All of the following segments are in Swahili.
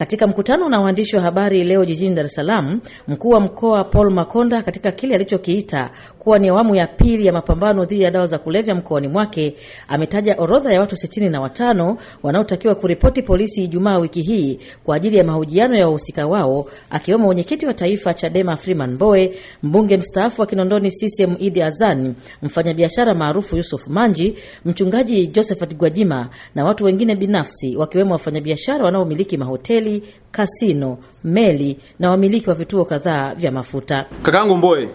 Katika mkutano na waandishi wa habari leo jijini Dar es Salaam, mkuu wa mkoa Paul Makonda, katika kile alichokiita kuwa ni awamu ya pili ya mapambano dhidi ya dawa za kulevya mkoani mwake, ametaja orodha ya watu sitini na watano wanaotakiwa kuripoti polisi Ijumaa wiki hii kwa ajili ya mahojiano ya wahusika wao, akiwemo mwenyekiti wa taifa Chadema Freeman Mbowe, mbunge mstaafu wa Kinondoni CCM Idi Azan, mfanyabiashara maarufu Yusuf Manji, mchungaji Josephat Gwajima na watu wengine binafsi, wakiwemo wafanyabiashara wanaomiliki mahoteli kasino, meli na wamiliki wa vituo kadhaa vya mafuta. Kakangu Mboe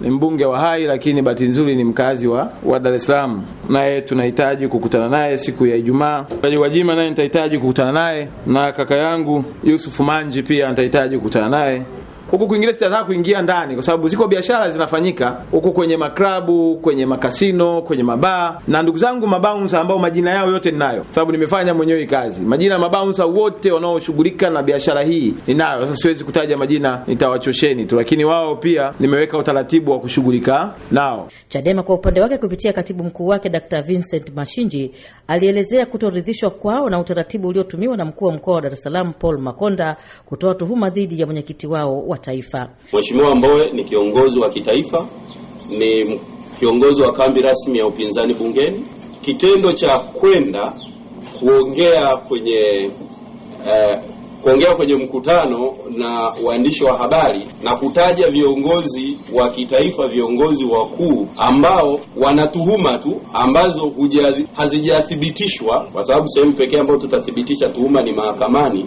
ni mbunge wa Hai, lakini bahati nzuri ni mkazi wa, wa Dar es Salaam, naye tunahitaji kukutana naye siku ya Ijumaa. Gwajima naye nitahitaji kukutana naye, na kaka yangu Yusufu Manji pia nitahitaji kukutana naye huku kwingine sitataka kuingia ndani, kwa sababu ziko biashara zinafanyika huku kwenye maklabu, kwenye makasino, kwenye mabaa, na ndugu zangu mabaunsa ambao majina yao yote ninayo, sababu nimefanya mwenyewe kazi. Majina ya mabaunsa wote wanaoshughulika na biashara hii ninayo. Sasa siwezi kutaja majina, nitawachosheni tu, lakini wao pia nimeweka utaratibu wa kushughulika nao. Chadema kwa upande wake kupitia katibu mkuu wake Dr. Vincent Mashinji alielezea kutoridhishwa kwao na utaratibu uliotumiwa na mkuu wa mkoa wa Dar Salaam Paul Makonda kutoa tuhuma dhidi ya mwenyekiti wao wa taifa. Mheshimiwa Mbowe ni kiongozi wa kitaifa, ni kiongozi wa kambi rasmi ya upinzani bungeni. Kitendo cha kwenda kuongea kwenye eh, kuongea kwenye mkutano na waandishi wa habari na kutaja viongozi wa kitaifa, viongozi wakuu ambao wanatuhuma tu ambazo hazijathibitishwa, kwa sababu sehemu pekee ambayo tutathibitisha tuhuma ni mahakamani.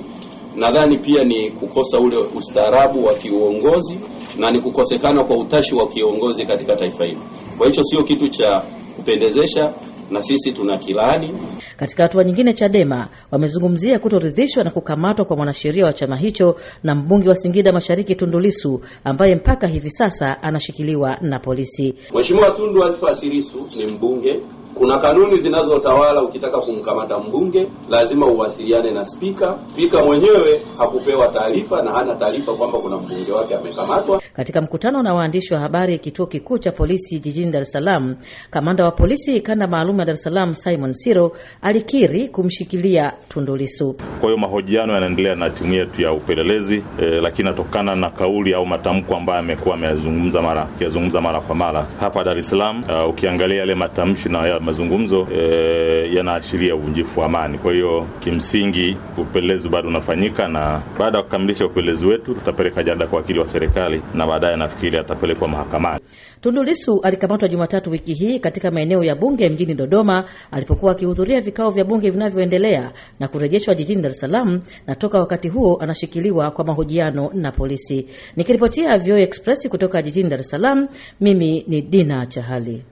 Nadhani pia ni kukosa ule ustaarabu wa kiuongozi na ni kukosekana kwa utashi wa kiongozi katika taifa hili. Kwa hicho sio kitu cha kupendezesha na sisi tuna kilaani. Katika hatua nyingine, Chadema wamezungumzia kutoridhishwa na kukamatwa kwa mwanasheria wa chama hicho na mbunge wa Singida Mashariki Tundu Lissu ambaye mpaka hivi sasa anashikiliwa na polisi. Mheshimiwa Tundu Antipas Lissu ni mbunge. Kuna kanuni zinazotawala. Ukitaka kumkamata mbunge lazima uwasiliane na spika. Spika mwenyewe hakupewa taarifa na hana taarifa kwamba kuna mbunge wake amekamatwa. Katika mkutano na waandishi wa habari kituo kikuu cha polisi jijini Dar es Salaam, kamanda wa polisi kanda maalum ya Dar es Salaam Simon Siro alikiri kumshikilia Tundu Lissu. Kwa hiyo mahojiano yanaendelea na timu yetu ya upelelezi eh, lakini natokana na kauli au matamko ambayo amekuwa ameyazungumza mara akiyazungumza mara kwa mara hapa Dar es Salaam. Uh, ukiangalia yale matamshi na mazungumzo e, yanaashiria uvunjifu wa amani. Kwa hiyo kimsingi upelelezi bado unafanyika, na baada ya kukamilisha upelelezi wetu tutapeleka jalada kwa wakili wa serikali na baadaye nafikiri atapelekwa mahakamani. Tundu Lissu alikamatwa Jumatatu wiki hii katika maeneo ya bunge mjini Dodoma alipokuwa akihudhuria vikao vya bunge vinavyoendelea na kurejeshwa jijini Dar es Salaam, na toka wakati huo anashikiliwa kwa mahojiano na polisi. Nikiripotia VOA Express kutoka jijini Dar es Salaam, mimi ni Dina Chahali.